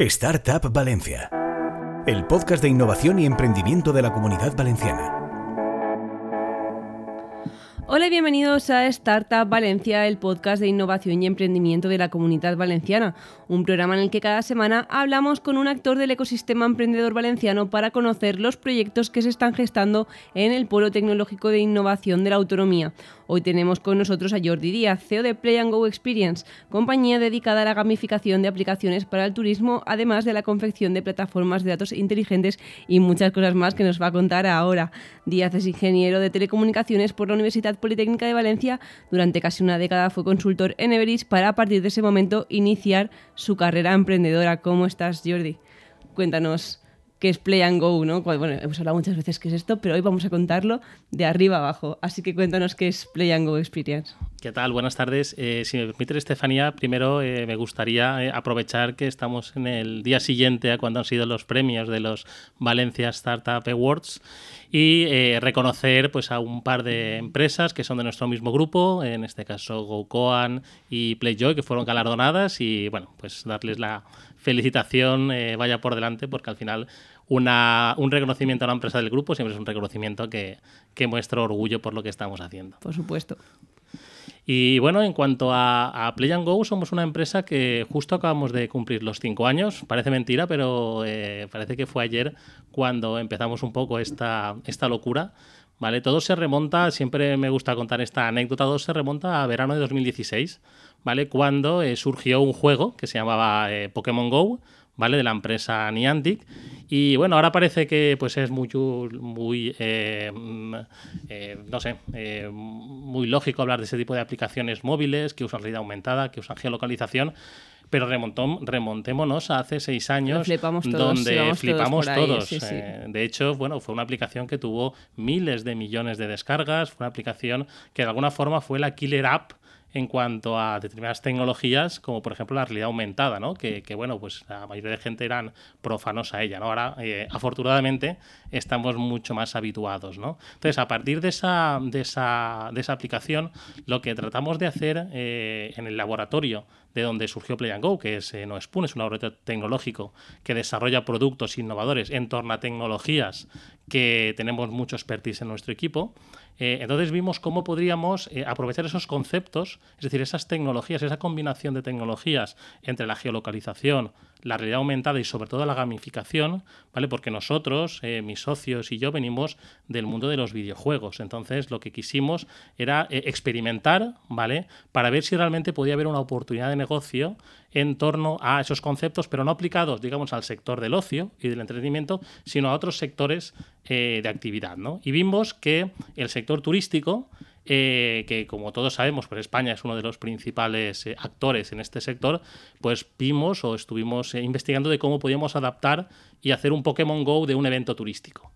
Startup Valencia, el podcast de innovación y emprendimiento de la comunidad valenciana. Hola y bienvenidos a Startup Valencia, el podcast de innovación y emprendimiento de la comunidad valenciana, un programa en el que cada semana hablamos con un actor del ecosistema emprendedor valenciano para conocer los proyectos que se están gestando en el Polo Tecnológico de Innovación de la Autonomía, Hoy tenemos con nosotros a Jordi Díaz, CEO de Play and Go Experience, compañía dedicada a la gamificación de aplicaciones para el turismo, además de la confección de plataformas de datos inteligentes y muchas cosas más que nos va a contar ahora. Díaz es ingeniero de telecomunicaciones por la Universidad Politécnica de Valencia. Durante casi una década fue consultor en Everis para a partir de ese momento iniciar su carrera emprendedora. ¿Cómo estás, Jordi? Cuéntanos que es Play and Go, ¿no? Bueno, hemos hablado muchas veces que es esto, pero hoy vamos a contarlo de arriba abajo. Así que cuéntanos qué es Play and Go Experience. ¿Qué tal? Buenas tardes. Eh, si me permite, Estefanía, primero eh, me gustaría eh, aprovechar que estamos en el día siguiente a cuando han sido los premios de los Valencia Startup Awards y reconocer pues, a un par de empresas que son de nuestro mismo grupo, en este caso GoCoan y PlayJoy, que fueron galardonadas y bueno, pues darles la felicitación vaya por delante porque al final una, un reconocimiento a una empresa del grupo siempre es un reconocimiento que, que muestra orgullo por lo que estamos haciendo. Por supuesto. Y bueno, en cuanto a, Play and Go, somos una empresa que justo acabamos de cumplir los cinco años. Parece mentira, pero eh, parece que fue ayer cuando empezamos un poco esta, esta locura. ¿vale? Todo se remonta, siempre me gusta contar esta anécdota, todo se remonta a verano de 2016, ¿vale? Cuando eh, surgió un juego que se llamaba eh, Pokémon Go, ¿vale? De la empresa Niantic. Y bueno, ahora parece que pues es muy, muy eh, mm, eh, no sé, eh, muy lógico hablar de ese tipo de aplicaciones móviles que usan realidad aumentada, que usan geolocalización. Pero remontémonos a hace seis años, donde flipamos todos. de hecho, bueno, fue una aplicación que tuvo miles de millones de descargas, fue una aplicación que de alguna forma fue la killer app en cuanto a determinadas tecnologías, como por ejemplo la realidad aumentada, ¿no? que, bueno, pues la mayoría de gente eran profanos a ella. ¿no? Ahora, eh, afortunadamente, estamos mucho más habituados. ¿no? Entonces, a partir de esa, de esa, de esa aplicación, lo que tratamos de hacer eh, en el laboratorio de donde surgió Play and Go, que es eh, No es un laboratorio tecnológico que desarrolla productos innovadores en torno a tecnologías que tenemos mucho expertise en nuestro equipo. Eh, entonces vimos cómo podríamos eh, aprovechar esos conceptos, es decir, esas tecnologías, esa combinación de tecnologías entre la geolocalización, la realidad aumentada y sobre todo la gamificación, ¿vale? Porque nosotros, eh, mis socios y yo, venimos del mundo de los videojuegos. Entonces, lo que quisimos era eh, experimentar, ¿vale? Para ver si realmente podía haber una oportunidad de negocio en torno a esos conceptos, pero no aplicados, digamos, al sector del ocio y del entretenimiento, sino a otros sectores eh, de actividad, ¿no? Y vimos que el sector turístico eh, que como todos sabemos, pues España es uno de los principales eh, actores en este sector, pues vimos o estuvimos eh, investigando de cómo podíamos adaptar y hacer un Pokémon Go de un evento turístico.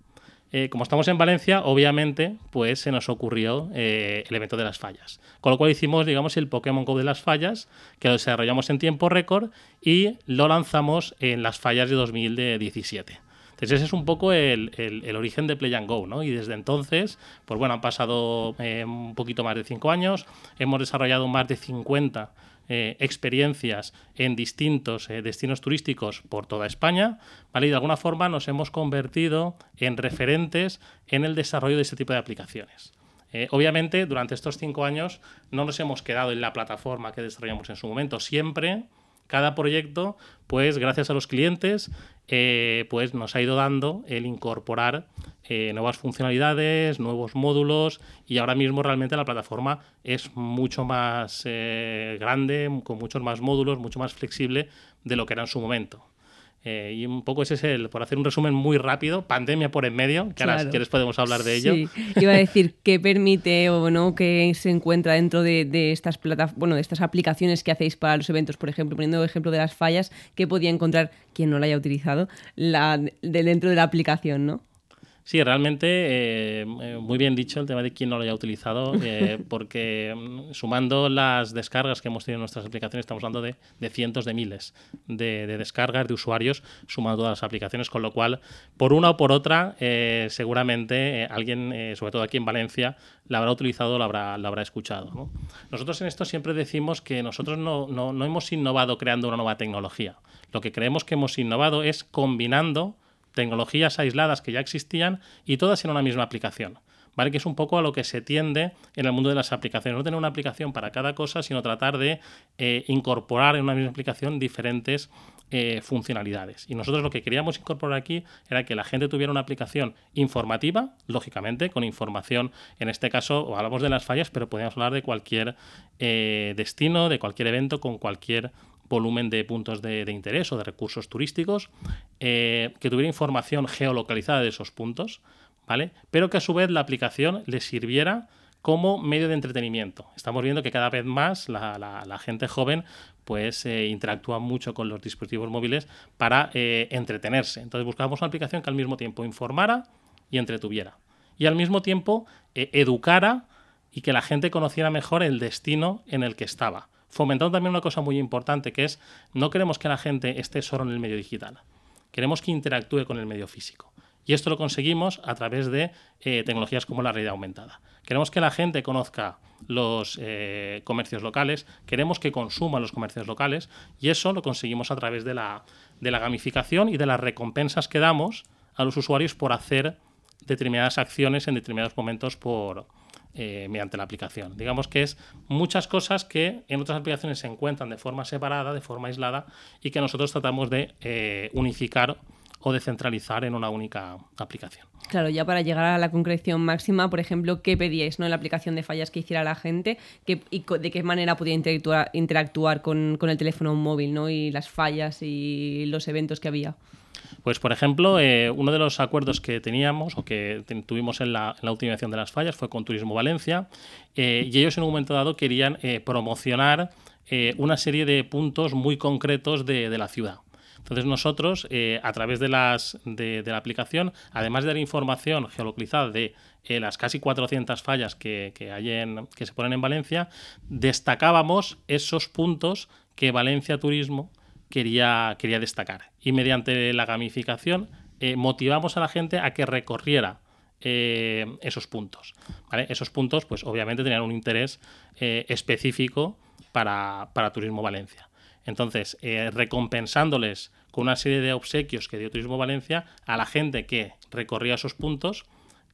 como estamos en Valencia, obviamente, pues se nos ocurrió el evento de las fallas. Con lo cual hicimos, digamos, el Pokémon Go de las fallas, que lo desarrollamos en tiempo récord y lo lanzamos en las fallas de 2017. Entonces ese es un poco el, origen de Play and Go, ¿no? Y desde entonces, pues bueno, han pasado eh, un poquito más de cinco años, hemos desarrollado más de 50 eh, experiencias en distintos eh, destinos turísticos por toda España, ¿vale? Y de alguna forma nos hemos convertido en referentes en el desarrollo de este tipo de aplicaciones. obviamente, durante estos cinco años no nos hemos quedado en la plataforma que desarrollamos en su momento. Siempre cada proyecto, pues gracias a los clientes, eh, pues nos ha ido dando el incorporar eh, nuevas funcionalidades, nuevos módulos y ahora mismo realmente la plataforma es mucho más eh, grande, con muchos más módulos, mucho más flexible de lo que era en su momento. Eh, y un poco ese es el, por hacer un resumen muy rápido, pandemia por en medio, que ahora si quieres podemos hablar de ello. Sí, iba a decir qué permite o no que se encuentra dentro de, estas bueno, de estas aplicaciones que hacéis para los eventos, por ejemplo, poniendo el ejemplo de las fallas, qué podía encontrar quien no la haya utilizado la, de dentro de la aplicación, ¿no? Sí, realmente eh, eh, muy bien dicho el tema de quién no lo haya utilizado, eh, porque mm, sumando las descargas que hemos tenido en nuestras aplicaciones, estamos hablando de, cientos de miles de, descargas de usuarios, sumando todas las aplicaciones, con lo cual, por una o por otra, seguramente alguien, sobre todo aquí en Valencia, la habrá utilizado o la habrá, la habrá escuchado. Nosotros en esto siempre decimos que nosotros no, no, no hemos innovado creando una nueva tecnología. Lo que creemos que hemos innovado es combinando tecnologías aisladas que ya existían y todas en una misma aplicación. ¿Vale? Que es un poco a lo que se tiende en el mundo de las aplicaciones. No tener una aplicación para cada cosa, sino tratar de eh, incorporar en una misma aplicación diferentes eh, funcionalidades. Y nosotros lo que queríamos incorporar aquí era que la gente tuviera una aplicación informativa, lógicamente, con información, en este caso, hablamos de las fallas, pero podríamos hablar de cualquier eh, destino, de cualquier evento, con cualquier volumen de puntos de, interés o de recursos turísticos, eh, que tuviera información geolocalizada de esos puntos, ¿vale? Pero que a su vez la aplicación le sirviera como medio de entretenimiento. Estamos viendo que cada vez más la, gente joven pues eh, interactúa mucho con los dispositivos móviles para eh, entretenerse. Entonces buscábamos una aplicación que al mismo tiempo informara y entretuviera. Y al mismo tiempo educara y que la gente conociera mejor el destino en el que estaba fomentando también una cosa muy importante, que es no queremos que la gente esté solo en el medio digital, queremos que interactúe con el medio físico. Y esto lo conseguimos a través de eh, tecnologías como la realidad aumentada. Queremos que la gente conozca los eh, comercios locales, queremos que consuma los comercios locales y eso lo conseguimos a través de la, de la gamificación y de las recompensas que damos a los usuarios por hacer determinadas acciones en determinados momentos por, eh, mediante la aplicación. Digamos que es muchas cosas que en otras aplicaciones se encuentran de forma separada, de forma aislada, y que nosotros tratamos de eh, unificar o de centralizar en una única aplicación. Claro, ya para llegar a la concreción máxima, por ejemplo, ¿qué pedíais ¿no? en la aplicación de fallas que hiciera la gente ¿Qué, y de qué manera podía interactuar, interactuar con, con, el teléfono móvil ¿no? y las fallas y los eventos que había? Pues, por ejemplo, eh, uno de los acuerdos que teníamos o que tuvimos en la, en última de las fallas fue con Turismo Valencia eh, y ellos en un momento dado querían eh, promocionar una serie de puntos muy concretos de, la ciudad. Entonces nosotros, a través de, la aplicación, además de la información geolocalizada de las casi 400 fallas que se ponen en Valencia, destacábamos esos puntos que Valencia Turismo quería, quería destacar. Y mediante la gamificación eh, motivamos a la gente a que recorriera eh, esos puntos. Esos puntos, pues obviamente tenían un interés eh, específico para, Turismo Valencia. Entonces, recompensándoles con una serie de obsequios que dio Turismo Valencia a la gente que recorría esos puntos,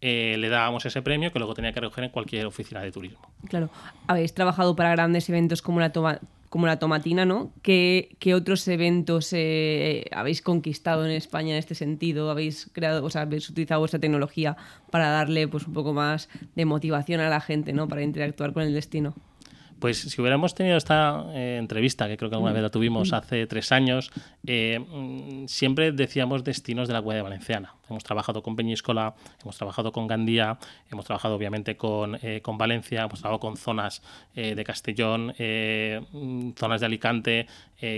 le dábamos ese premio que luego tenía que recoger en cualquier oficina de turismo. Claro, habéis trabajado para grandes eventos como la, toma, como la tomatina, ¿no? ¿Qué, otros eventos eh, habéis conquistado en España en este sentido? ¿Habéis creado, o sea, habéis utilizado vuestra tecnología para darle pues un poco más de motivación a la gente, ¿no? Para interactuar con el destino. Pues si hubiéramos tenido esta eh, entrevista, que creo que alguna vez la tuvimos hace tres años, eh, mm, siempre decíamos destinos de la Guardia Valenciana. Hemos trabajado con Peñíscola, hemos trabajado con Gandía, hemos trabajado obviamente con, eh, con Valencia, hemos trabajado con zonas de Castellón, mm, zonas de Alicante,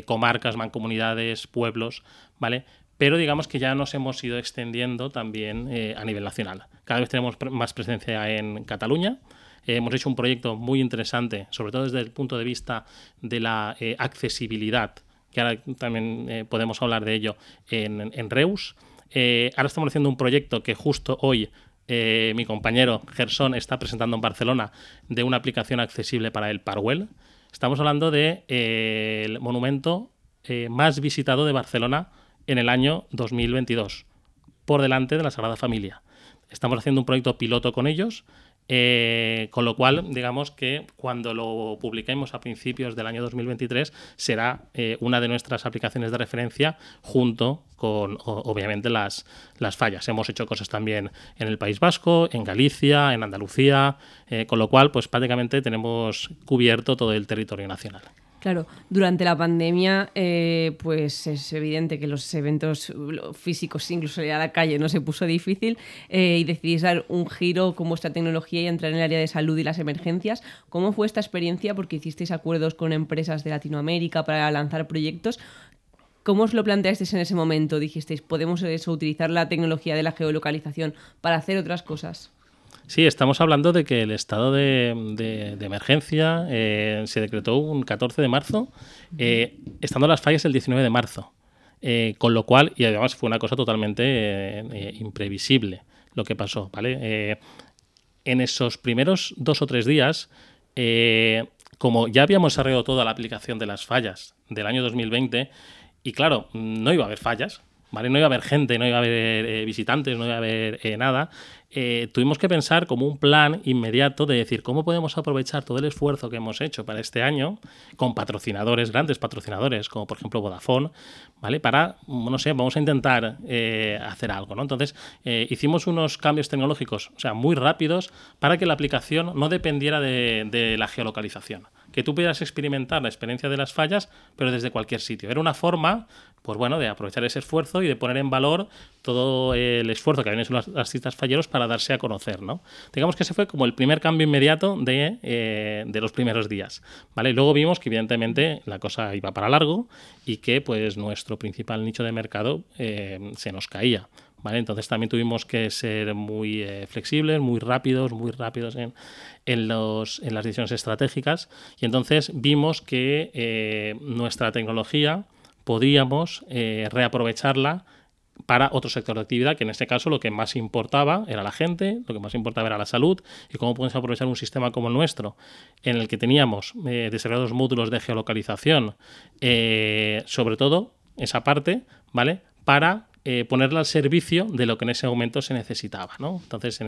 comarcas, mancomunidades, pueblos, ¿vale? pero digamos que ya nos hemos ido extendiendo también a nivel nacional. Cada vez tenemos más presencia en Cataluña, eh, hemos hecho un proyecto muy interesante, sobre todo desde el punto de vista de la eh, accesibilidad, que ahora también eh, podemos hablar de ello en, Reus. ahora estamos haciendo un proyecto que justo hoy mi compañero Gerson está presentando en Barcelona de una aplicación accesible para el Parwell. Estamos hablando del de, monumento más visitado de Barcelona en el año 2022, por delante de la Sagrada Familia. Estamos haciendo un proyecto piloto con ellos eh, con lo cual, digamos que cuando lo publiquemos a principios del año 2023 será eh, una de nuestras aplicaciones de referencia junto con, obviamente, las, las fallas. Hemos hecho cosas también en el País Vasco, en Galicia, en Andalucía, eh, con lo cual, pues prácticamente tenemos cubierto todo el territorio nacional. Claro, durante la pandemia, eh, pues es evidente que los eventos físicos, incluso salir a la calle, no se puso difícil eh, y decidís dar un giro con vuestra tecnología y entrar en el área de salud y las emergencias. ¿Cómo fue esta experiencia? Porque hicisteis acuerdos con empresas de Latinoamérica para lanzar proyectos. ¿Cómo os lo planteasteis en ese momento? Dijisteis, ¿podemos utilizar la tecnología de la geolocalización para hacer otras cosas? Sí, estamos hablando de que el estado de, emergencia eh, se decretó un 14 de marzo, eh, estando las fallas el 19 de marzo. Eh, con lo cual, y además fue una cosa totalmente imprevisible lo que pasó, ¿vale? en esos primeros dos o tres días, como ya habíamos desarrollado toda la aplicación de las fallas del año 2020, y claro, no iba a haber fallas, ¿vale? No iba a haber gente, no iba a haber eh, visitantes, no iba a haber eh, nada. Eh, tuvimos que pensar como un plan inmediato de decir cómo podemos aprovechar todo el esfuerzo que hemos hecho para este año con patrocinadores, grandes patrocinadores, como por ejemplo Vodafone, ¿vale? Para, no sé, vamos a intentar hacer algo, ¿no? Entonces, hicimos unos cambios tecnológicos, o sea, muy rápidos, para que la aplicación no dependiera de la geolocalización que tú pudieras experimentar la experiencia de las fallas, pero desde cualquier sitio. Era una forma, pues bueno, de aprovechar ese esfuerzo y de poner en valor todo el esfuerzo que habían hecho los artistas falleros para darse a conocer, ¿no? Digamos que ese fue como el primer cambio inmediato de, eh, de los primeros días, ¿vale? Y luego vimos que evidentemente la cosa iba para largo y que pues nuestro principal nicho de mercado eh, se nos caía. Entonces también tuvimos que ser muy eh, flexibles, muy rápidos, muy rápidos en, en, los, en, las decisiones estratégicas y entonces vimos que eh, nuestra tecnología podíamos eh, reaprovecharla para otro sector de actividad, que en este caso lo que más importaba era la gente, lo que más importaba era la salud, y cómo podemos aprovechar un sistema como el nuestro, en el que teníamos desarrollados módulos de geolocalización, sobre todo esa parte, ¿vale? Para eh, ponerla al servicio de lo que en ese momento se necesitaba. ¿no? Entonces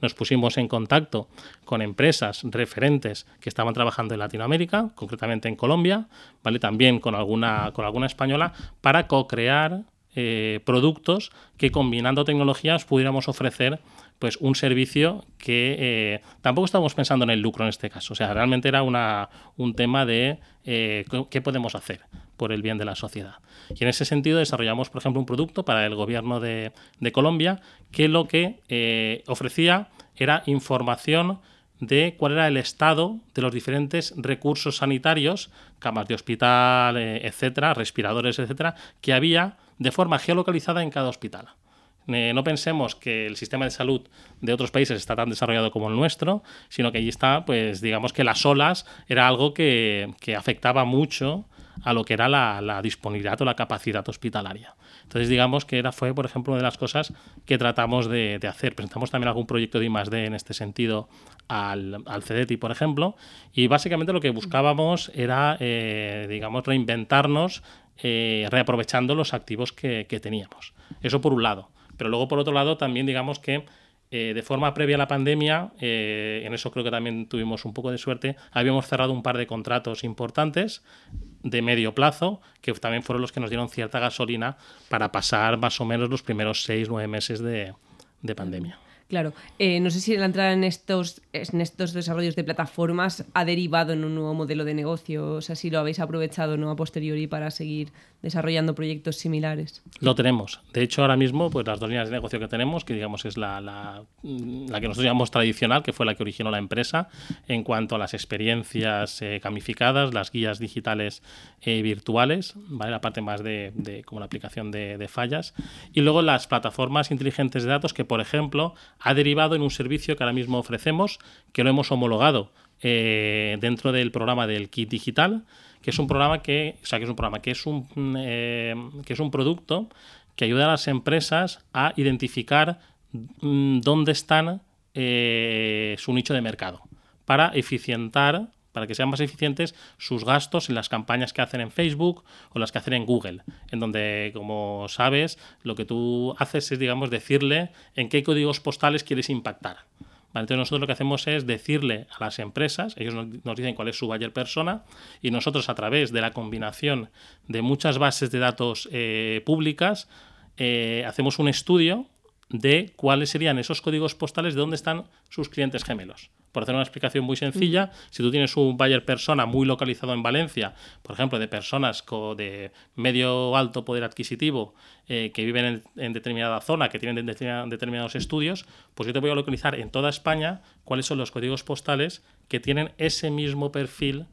nos pusimos en contacto con empresas referentes que estaban trabajando en Latinoamérica, concretamente en Colombia, ¿vale? también con alguna, con alguna española, para co-crear eh, productos que combinando tecnologías pudiéramos ofrecer pues un servicio que eh, tampoco estábamos pensando en el lucro en este caso. O sea, realmente era una, un tema de qué podemos hacer por el bien de la sociedad. Y en ese sentido desarrollamos, por ejemplo, un producto para el gobierno de, Colombia que lo que eh, ofrecía era información de cuál era el estado de los diferentes recursos sanitarios, camas de hospital, eh, etcétera, respiradores, etcétera, que había de forma geolocalizada en cada hospital. No pensemos que el sistema de salud de otros países está tan desarrollado como el nuestro, sino que allí está, pues digamos que las olas era algo que, que afectaba mucho a lo que era la, disponibilidad o la capacidad hospitalaria. Entonces, digamos que era, fue, por ejemplo, una de las cosas que tratamos de, hacer. Presentamos también algún proyecto de I+.D. en este sentido al, al CEDETI, por ejemplo, y básicamente lo que buscábamos era, eh, digamos, reinventarnos eh, reaprovechando los activos que, que teníamos. Eso por un lado. Pero luego, por otro lado, también digamos que eh, de forma previa a la pandemia, eh, en eso creo que también tuvimos un poco de suerte, habíamos cerrado un par de contratos importantes de medio plazo, que también fueron los que nos dieron cierta gasolina para pasar más o menos los primeros seis, nueve meses de pandemia. Claro, eh, no sé si la entrada en estos, en estos desarrollos de plataformas ha derivado en un nuevo modelo de negocio, o sea, si lo habéis aprovechado ¿no? a posteriori para seguir desarrollando proyectos similares. Lo tenemos. De hecho, ahora mismo, pues las dos líneas de negocio que tenemos, que digamos es la, la, que nosotros llamamos tradicional, que fue la que originó la empresa, en cuanto a las experiencias eh, gamificadas, las guías digitales eh, virtuales, ¿vale? la parte más de, como la aplicación de fallas, y luego las plataformas inteligentes de datos que, por ejemplo, ha derivado en un servicio que ahora mismo ofrecemos, que lo hemos homologado eh, dentro del programa del kit digital, que es un programa que, o sea, que es un programa que es un, eh, que es un producto que ayuda a las empresas a identificar mm, dónde están eh, su nicho de mercado para eficientar para que sean más eficientes sus gastos en las campañas que hacen en Facebook o las que hacen en Google, en donde, como sabes, lo que tú haces es, digamos, decirle en qué códigos postales quieres impactar. Entonces nosotros lo que hacemos es decirle a las empresas, ellos nos dicen cuál es su buyer persona y nosotros a través de la combinación de muchas bases de datos eh, públicas eh, hacemos un estudio de cuáles serían esos códigos postales de dónde están sus clientes gemelos. Por hacer una explicación muy sencilla, si tú tienes un buyer persona muy localizado en Valencia, por ejemplo, de personas de medio alto poder adquisitivo eh, que viven en, determinada zona, que tienen determinados estudios, pues yo te voy a localizar en toda España cuáles son los códigos postales que tienen ese mismo perfil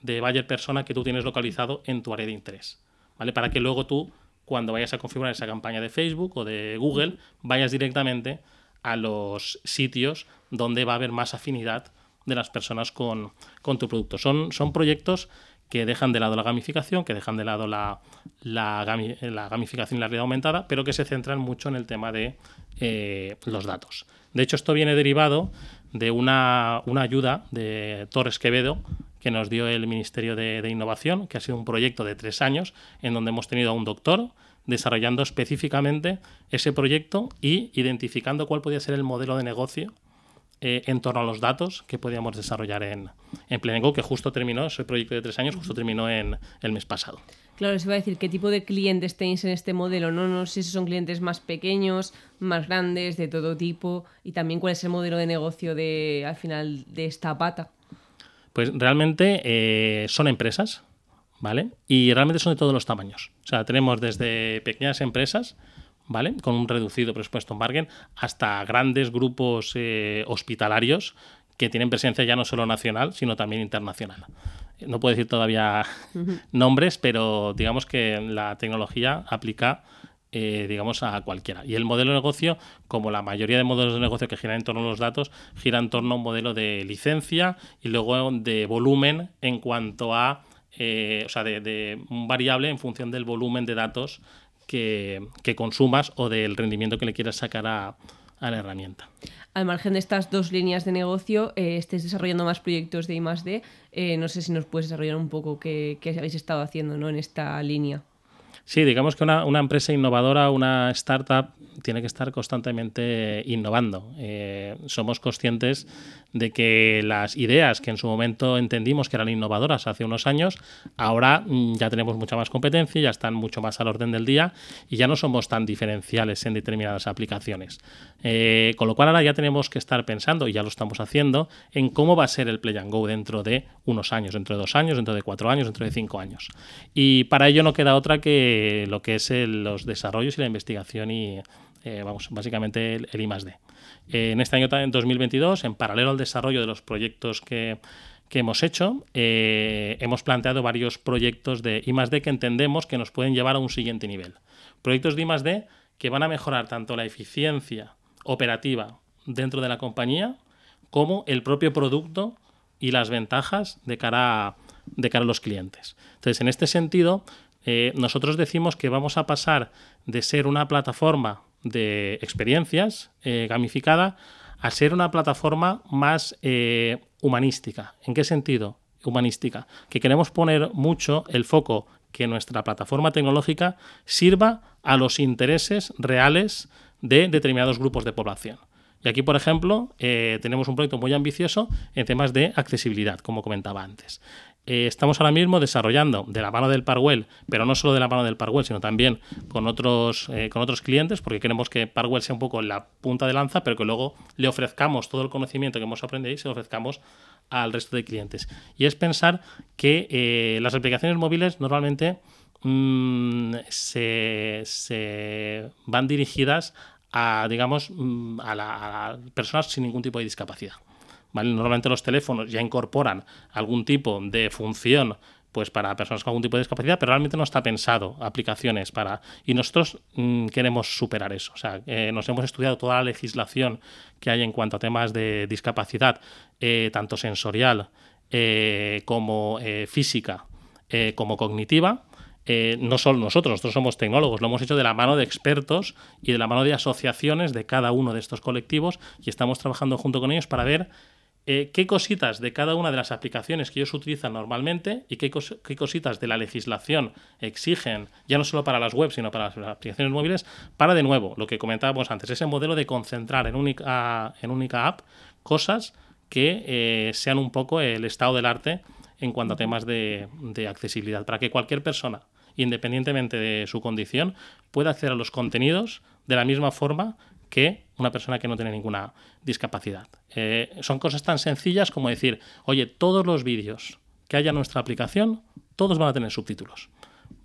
de buyer persona que tú tienes localizado en tu área de interés. ¿vale? Para que luego tú, cuando vayas a configurar esa campaña de Facebook o de Google, vayas directamente a los sitios donde va a haber más afinidad de las personas con, tu producto. Son, son proyectos que dejan de lado la gamificación, que dejan de lado la, la, gamificación y la realidad aumentada, pero que se centran mucho en el tema de eh, los datos. De hecho, esto viene derivado de una, ayuda de Torres Quevedo que nos dio el Ministerio de, Innovación, que ha sido un proyecto de tres años en donde hemos tenido a un doctor desarrollando específicamente ese proyecto y identificando cuál podía ser el modelo de negocio eh, en torno a los datos que podíamos desarrollar en, en que justo terminó, ese proyecto de tres años, justo terminó en el mes pasado. Claro, se va a decir qué tipo de clientes tenéis en este modelo, ¿no? No sé si son clientes más pequeños, más grandes, de todo tipo, y también cuál es el modelo de negocio de, al final de esta pata. Pues realmente eh, son empresas, ¿vale? Y realmente son de todos los tamaños. O sea, tenemos desde pequeñas empresas ¿vale? Con un reducido presupuesto en margen, hasta grandes grupos eh, hospitalarios que tienen presencia ya no solo nacional, sino también internacional. No puedo decir todavía nombres, pero digamos que la tecnología aplica eh, digamos, a cualquiera. Y el modelo de negocio, como la mayoría de modelos de negocio que giran en torno a los datos, gira en torno a un modelo de licencia y luego de volumen en cuanto a, eh, o sea, de, de, un variable en función del volumen de datos que, consumas o del rendimiento que le quieras sacar a, la herramienta. Al margen de estas dos líneas de negocio, eh, estés desarrollando más proyectos de I+.D. Eh, no sé si nos puedes desarrollar un poco qué, qué habéis estado haciendo ¿no? en esta línea. Sí, digamos que una, empresa innovadora, una startup, tiene que estar constantemente innovando. Eh, somos conscientes de que las ideas que en su momento entendimos que eran innovadoras hace unos años, ahora mm, ya tenemos mucha más competencia, ya están mucho más al orden del día y ya no somos tan diferenciales en determinadas aplicaciones. Eh, con lo cual ahora ya tenemos que estar pensando, y ya lo estamos haciendo, en cómo va a ser el Play and Go dentro de unos años, dentro de dos años, dentro de cuatro años, dentro de cinco años. Y para ello no queda otra que lo que es los desarrollos y la investigación y, eh, vamos, básicamente el, el I+.D. Eh, en este año, en 2022, en paralelo al desarrollo de los proyectos que, hemos hecho, eh, hemos planteado varios proyectos de I+.D. que entendemos que nos pueden llevar a un siguiente nivel. Proyectos de I+.D. que van a mejorar tanto la eficiencia operativa dentro de la compañía como el propio producto y las ventajas de cara de cara a los clientes. Entonces, en este sentido, nosotros decimos que vamos a pasar de ser una plataforma de experiencias eh, gamificada a ser una plataforma más eh, humanística. ¿En qué sentido? Humanística. Que queremos poner mucho el foco que nuestra plataforma tecnológica sirva a los intereses reales de determinados grupos de población. Y aquí, por ejemplo, tenemos un proyecto muy ambicioso en temas de accesibilidad, como comentaba antes. Eh, estamos ahora mismo desarrollando de la mano del Parwell, pero no solo de la mano del Parwell, sino también con otros, eh, con otros clientes, porque queremos que Parwell sea un poco la punta de lanza, pero que luego le ofrezcamos todo el conocimiento que hemos aprendido y se lo ofrezcamos al resto de clientes. Y es pensar que eh, las aplicaciones móviles normalmente mm, se, van dirigidas a, digamos, mm, a personas sin ningún tipo de discapacidad. Normalmente los teléfonos ya incorporan algún tipo de función pues para personas con algún tipo de discapacidad, pero realmente no está pensado aplicaciones para... Y nosotros mm, queremos superar eso. O sea, eh, nos hemos estudiado toda la legislación que hay en cuanto a temas de discapacidad, eh, tanto sensorial eh, como física, como cognitiva. no solo nosotros, nosotros somos tecnólogos, lo hemos hecho de la mano de expertos y de la mano de asociaciones de cada uno de estos colectivos y estamos trabajando junto con ellos para ver eh, qué cositas de cada una de las aplicaciones que ellos utilizan normalmente y qué, cositas de la legislación exigen, ya no solo para las webs, sino para las aplicaciones móviles, para de nuevo, lo que comentábamos antes, ese modelo de concentrar en única, en única app cosas que eh, sean un poco el estado del arte en cuanto a temas de, de accesibilidad, para que cualquier persona, independientemente de su condición, pueda acceder a los contenidos de la misma forma que una persona que no tiene ninguna discapacidad. Eh, son cosas tan sencillas como decir, oye, todos los vídeos que haya en nuestra aplicación, todos van a tener subtítulos.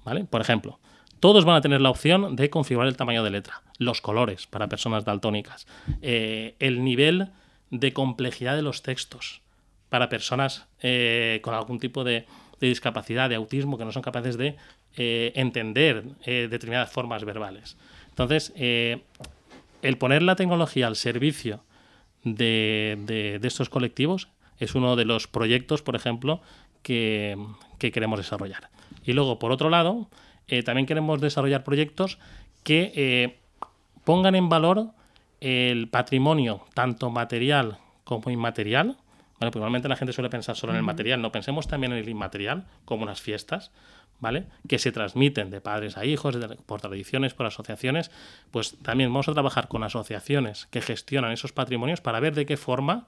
¿Vale? Por ejemplo, todos van a tener la opción de configurar el tamaño de letra, los colores para personas daltónicas, eh, el nivel de complejidad de los textos para personas eh, con algún tipo de, de discapacidad, de autismo, que no son capaces de entender determinadas formas verbales. Entonces, el poner la tecnología al servicio de, estos colectivos es uno de los proyectos, por ejemplo, que, queremos desarrollar. Y luego, por otro lado, eh, también queremos desarrollar proyectos que eh, pongan en valor el patrimonio, tanto material como inmaterial. Bueno, pues la gente suele pensar solo en el material, no pensemos también en el inmaterial, como unas fiestas, ¿vale? Que se transmiten de padres a hijos, por tradiciones, por asociaciones. Pues también vamos a trabajar con asociaciones que gestionan esos patrimonios para ver de qué forma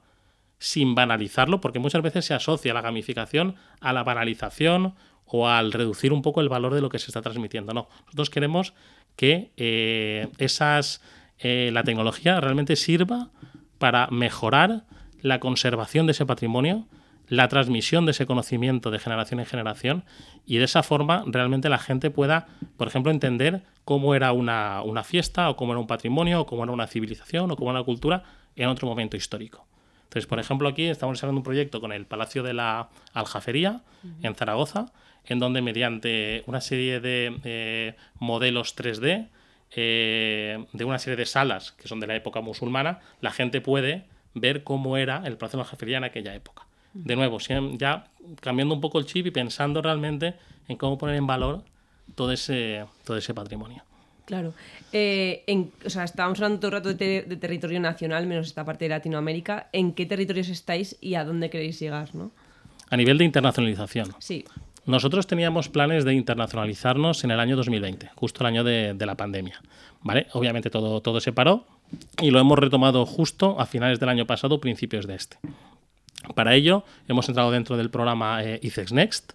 sin banalizarlo, porque muchas veces se asocia la gamificación a la banalización o al reducir un poco el valor de lo que se está transmitiendo. No, nosotros queremos que eh, esas, eh, la tecnología realmente sirva para mejorar la conservación de ese patrimonio, la transmisión de ese conocimiento de generación en generación y de esa forma realmente la gente pueda, por ejemplo, entender cómo era una, una fiesta o cómo era un patrimonio o cómo era una civilización o cómo era una cultura en otro momento histórico. Entonces, por ejemplo, aquí estamos desarrollando un proyecto con el Palacio de la Aljafería en Zaragoza, en donde mediante una serie de modelos 3D, eh, de una serie de salas que son de la época musulmana, la gente puede ver cómo era el Palacio de la Aljafería en aquella época. De nuevo, ya cambiando un poco el chip y pensando realmente en cómo poner en valor todo ese, todo ese patrimonio. Claro. Eh, o sea, estábamos hablando todo el rato de, territorio nacional, menos esta parte de Latinoamérica. ¿En qué territorios estáis y a dónde queréis llegar? ¿no? A nivel de internacionalización. Sí. Nosotros teníamos planes de internacionalizarnos en el año 2020, justo el año de, la pandemia. ¿vale? Obviamente todo, todo se paró y lo hemos retomado justo a finales del año pasado, principios de este. Para ello, hemos entrado dentro del programa eh, ICEX Next,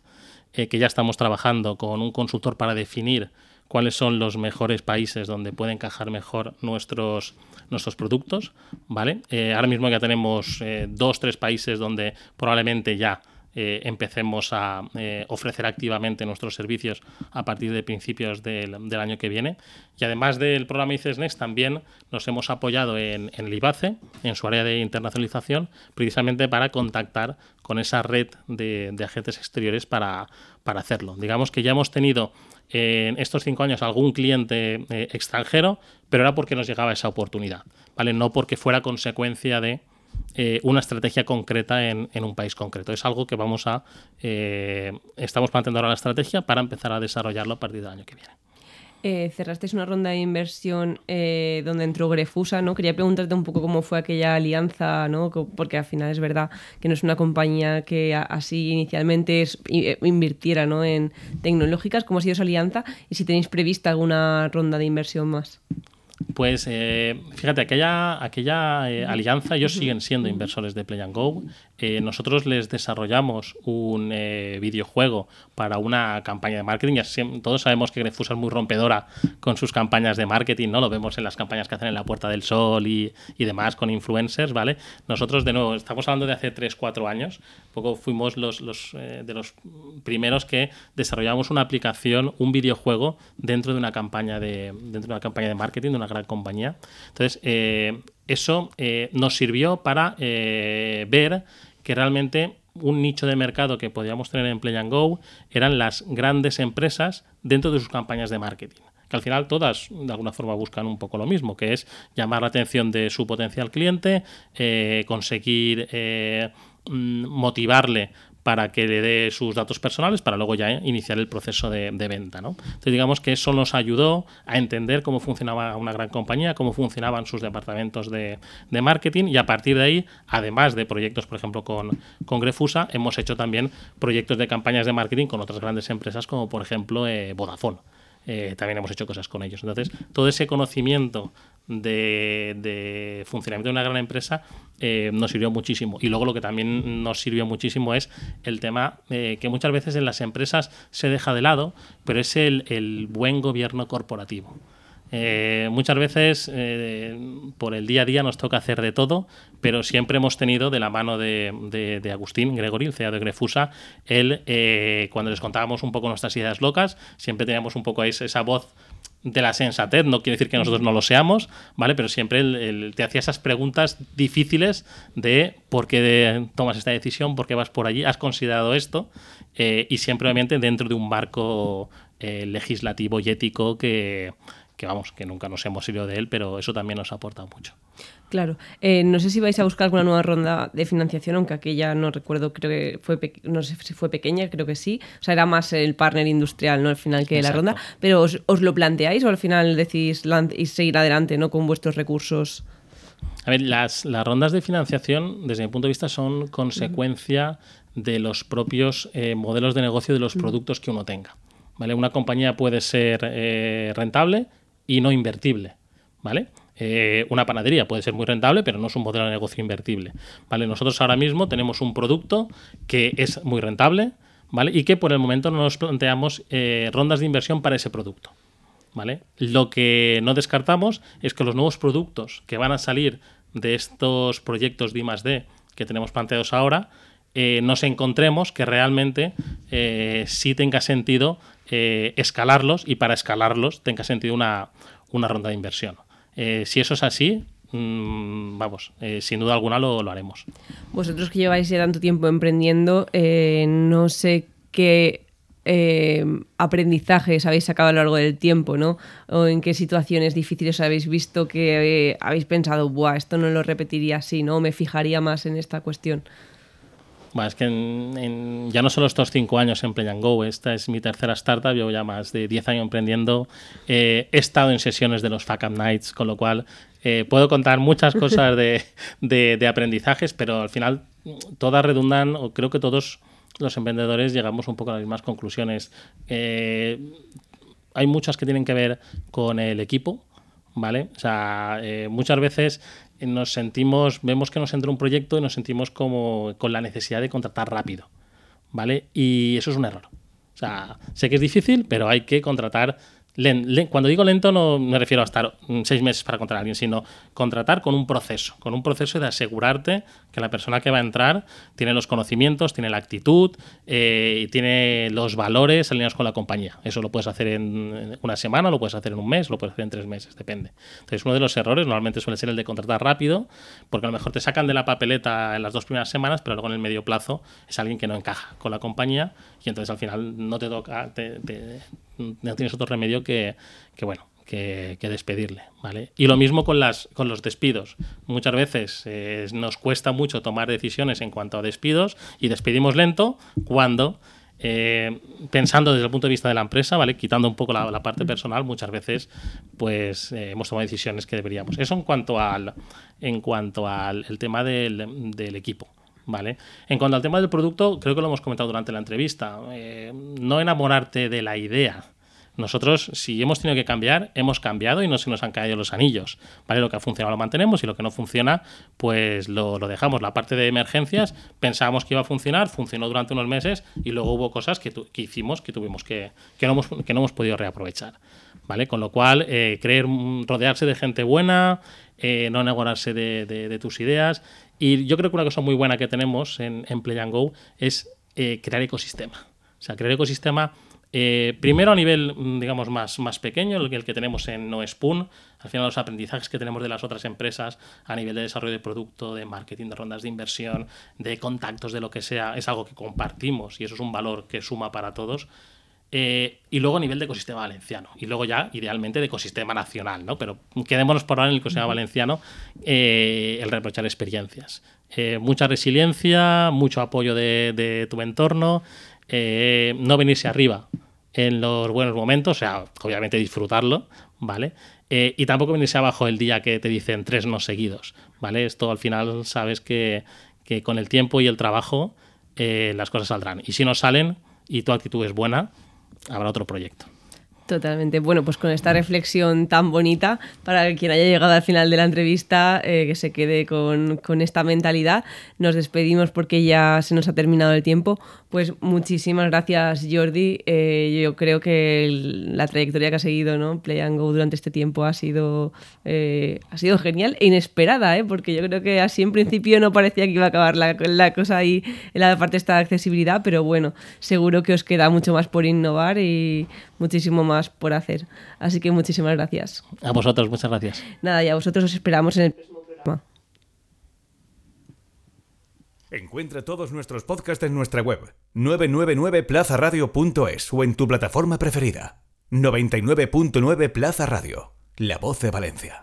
eh, que ya estamos trabajando con un consultor para definir cuáles son los mejores países donde pueden encajar mejor nuestros, nuestros productos. ¿vale? Eh, ahora mismo ya tenemos dos, tres países donde probablemente ya eh, empecemos a eh, ofrecer activamente nuestros servicios a partir de principios del, año que viene. Y además del programa ICES Next, también nos hemos apoyado en, en Libace, en su área de internacionalización, precisamente para contactar con esa red de, agentes exteriores para, para, hacerlo. Digamos que ya hemos tenido en estos cinco años algún cliente eh, extranjero, pero era porque nos llegaba esa oportunidad, ¿vale? No porque fuera consecuencia de eh, una estrategia concreta en, un país concreto. Es algo que vamos a. Eh, estamos planteando ahora la estrategia para empezar a desarrollarlo a partir del año que viene. Eh, cerrasteis una ronda de inversión donde entró Grefusa, ¿no? Quería preguntarte un poco cómo fue aquella alianza, ¿no? Porque al final es verdad que no es una compañía que así inicialmente invirtiera ¿no? en tecnológicas. ¿Cómo ha sido esa alianza? Y si tenéis prevista alguna ronda de inversión más. Pues eh, fíjate, aquella, aquella eh, alianza, ellos siguen siendo inversores de Play and Go. Eh, nosotros les desarrollamos un videojuego para una campaña de marketing. Todos sabemos que Grefusa es muy rompedora con sus campañas de marketing, ¿no? Lo vemos en las campañas que hacen en la Puerta del Sol y, demás con influencers, ¿vale? Nosotros, de nuevo, estamos hablando de hace 3, 4 años. Poco fuimos los, los de los primeros que desarrollamos una aplicación, un videojuego dentro de una campaña de, dentro de una campaña de marketing, de una gran compañía. Entonces, eh, eso eh, nos sirvió para eh, ver que realmente un nicho de mercado que podíamos tener en Play and Go eran las grandes empresas dentro de sus campañas de marketing que al final todas de alguna forma buscan un poco lo mismo, que es llamar la atención de su potencial cliente, conseguir mm, motivarle para que le dé sus datos personales para luego ya iniciar el proceso de, venta. ¿no? Entonces digamos que eso nos ayudó a entender cómo funcionaba una gran compañía, cómo funcionaban sus departamentos de, marketing y a partir de ahí, además de proyectos, por ejemplo, con, con Grefusa, hemos hecho también proyectos de campañas de marketing con otras grandes empresas como por ejemplo eh, Vodafone. Eh, también hemos hecho cosas con ellos. Entonces, todo ese conocimiento de, funcionamiento de una gran empresa eh, nos sirvió muchísimo. Y luego lo que también nos sirvió muchísimo es el tema eh, que muchas veces en las empresas se deja de lado, pero es el buen gobierno corporativo. Eh, muchas veces eh, por el día a día nos toca hacer de todo, pero siempre hemos tenido de la mano de, Agustín Gregory, el CEO de Grefusa, él, eh, cuando les contábamos un poco nuestras ideas locas, siempre teníamos un poco esa voz de la sensatez, no quiere decir que nosotros no lo seamos, ¿vale? Pero siempre te hacía esas preguntas difíciles de por qué tomas esta decisión, por qué vas por allí, has considerado esto, eh, y siempre obviamente dentro de un marco legislativo y ético que, que vamos, que nunca nos hemos ido de él, pero eso también nos aporta mucho. Claro. Eh, no sé si vais a buscar alguna nueva ronda de financiación, aunque aquella no recuerdo, creo que fue, no sé si fue pequeña, creo que sí. O sea, era más el partner industrial, ¿no? Al final que la ronda. Pero os, lo planteáis o al final decís y seguir adelante, ¿no? Con vuestros recursos. A ver, las, las rondas de financiación, desde mi punto de vista, son consecuencia de los propios eh, modelos de negocio de los productos que uno tenga. ¿Vale? Una compañía puede ser eh, rentable y no invertible, ¿vale? Eh, una panadería puede ser muy rentable, pero no es un modelo de negocio invertible, ¿vale? Nosotros ahora mismo tenemos un producto que es muy rentable, ¿vale? Y que por el momento no nos planteamos eh, rondas de inversión para ese producto, ¿vale? Lo que no descartamos es que los nuevos productos que van a salir de estos proyectos de I+.D. que tenemos planteados ahora, eh, nos encontremos que realmente sí tenga sentido eh, escalarlos y para escalarlos tenga sentido una, ronda de inversión. Eh, si eso es así, mm, vamos, eh, sin duda alguna lo, haremos. Vosotros que lleváis ya tanto tiempo emprendiendo, no sé qué aprendizajes habéis sacado a lo largo del tiempo, ¿no? O en qué situaciones difíciles habéis visto que habéis pensado, Buah, esto no lo repetiría así, ¿no? Me fijaría más en esta cuestión. Bueno, es que ya no solo estos cinco años en Play and Go, esta es mi tercera startup, llevo ya más de diez años emprendiendo. Eh, he estado en sesiones de los Fuck Up Nights, con lo cual eh, puedo contar muchas cosas de, de, aprendizajes, pero al final todas redundan, o creo que todos los emprendedores llegamos un poco a las mismas conclusiones. Eh, hay muchas que tienen que ver con el equipo, ¿vale? O sea, muchas veces nos sentimos, vemos que nos entra un proyecto y nos sentimos como con la necesidad de contratar rápido, ¿vale? Y eso es un error. O sea, sé que es difícil, pero hay que contratar cuando digo lento no me refiero a estar seis meses para contratar a alguien, sino contratar con un proceso, con un proceso de asegurarte que la persona que va a entrar tiene los conocimientos, tiene la actitud eh, tiene los valores alineados con la compañía. Eso lo puedes hacer en una semana, lo puedes hacer en un mes, lo puedes hacer en tres meses, depende. Entonces, uno de los errores normalmente suele ser el de contratar rápido, porque a lo mejor te sacan de la papeleta en las dos primeras semanas, pero luego en el medio plazo es alguien que no encaja con la compañía y entonces al final no te toca, no tienes otro remedio que, bueno, que, despedirle, ¿vale? Y lo mismo con, las, con los despidos. Muchas veces eh, nos cuesta mucho tomar decisiones en cuanto a despidos y despedimos lento cuando, eh, pensando desde el punto de vista de la empresa, ¿vale? Quitando un poco la, parte personal, muchas veces pues eh, hemos tomado decisiones que deberíamos. Eso en cuanto al, en cuanto al el tema del, del equipo. ¿vale? En cuanto al tema del producto, creo que lo hemos comentado durante la entrevista. No enamorarte de la idea. Nosotros, si hemos tenido que cambiar, hemos cambiado y no se nos han caído los anillos. ¿vale? Lo que ha funcionado lo mantenemos y lo que no funciona, pues lo, dejamos. La parte de emergencias pensábamos que iba a funcionar, funcionó durante unos meses y luego hubo cosas que, hicimos que tuvimos que, que, no hemos, que no hemos podido reaprovechar. ¿vale? Con lo cual, eh, creer, rodearse de gente buena, eh, no enamorarse de, tus ideas y yo creo que una cosa muy buena que tenemos en, Play and Go es eh, crear ecosistema. O sea, crear ecosistema eh, primero a nivel, mm, digamos, más, más pequeño, el, el que tenemos en No Spoon, al final los aprendizajes que tenemos de las otras empresas a nivel de desarrollo de producto, de marketing, de rondas de inversión, de contactos, de lo que sea, es algo que compartimos y eso es un valor que suma para todos. Eh, y luego a nivel de ecosistema valenciano. Y luego ya, idealmente, de ecosistema nacional, ¿no? Pero quedémonos por ahora en el ecosistema valenciano, eh, el reprochar experiencias. Eh, mucha resiliencia, mucho apoyo de, tu entorno, no venirse arriba en los buenos momentos, o sea, obviamente disfrutarlo, ¿vale? y tampoco venirse abajo el día que te dicen tres no seguidos, ¿vale? Esto al final sabes que, que con el tiempo y el trabajo las cosas saldrán. Y si no salen y tu actitud es buena, habrá otro proyecto. Totalmente. Bueno, pues con esta reflexión tan bonita, para quien haya llegado al final de la entrevista, eh, que se quede con, esta mentalidad, nos despedimos porque ya se nos ha terminado el tiempo. Pues muchísimas gracias, Jordi. Eh, yo creo que la trayectoria que ha seguido ¿no? Play and Go durante este tiempo ha sido, eh, ha sido genial e inesperada, ¿eh? porque yo creo que así en principio no parecía que iba a acabar la, la cosa ahí en la parte de esta accesibilidad, pero bueno, seguro que os queda mucho más por innovar y muchísimo más por hacer. Así que muchísimas gracias. A vosotros, muchas gracias. Nada, y a vosotros os esperamos en el próximo programa. Encuentra todos nuestros podcasts en nuestra web 999plazaradio.es o en tu plataforma preferida. 99.9 Plaza Radio, la voz de Valencia.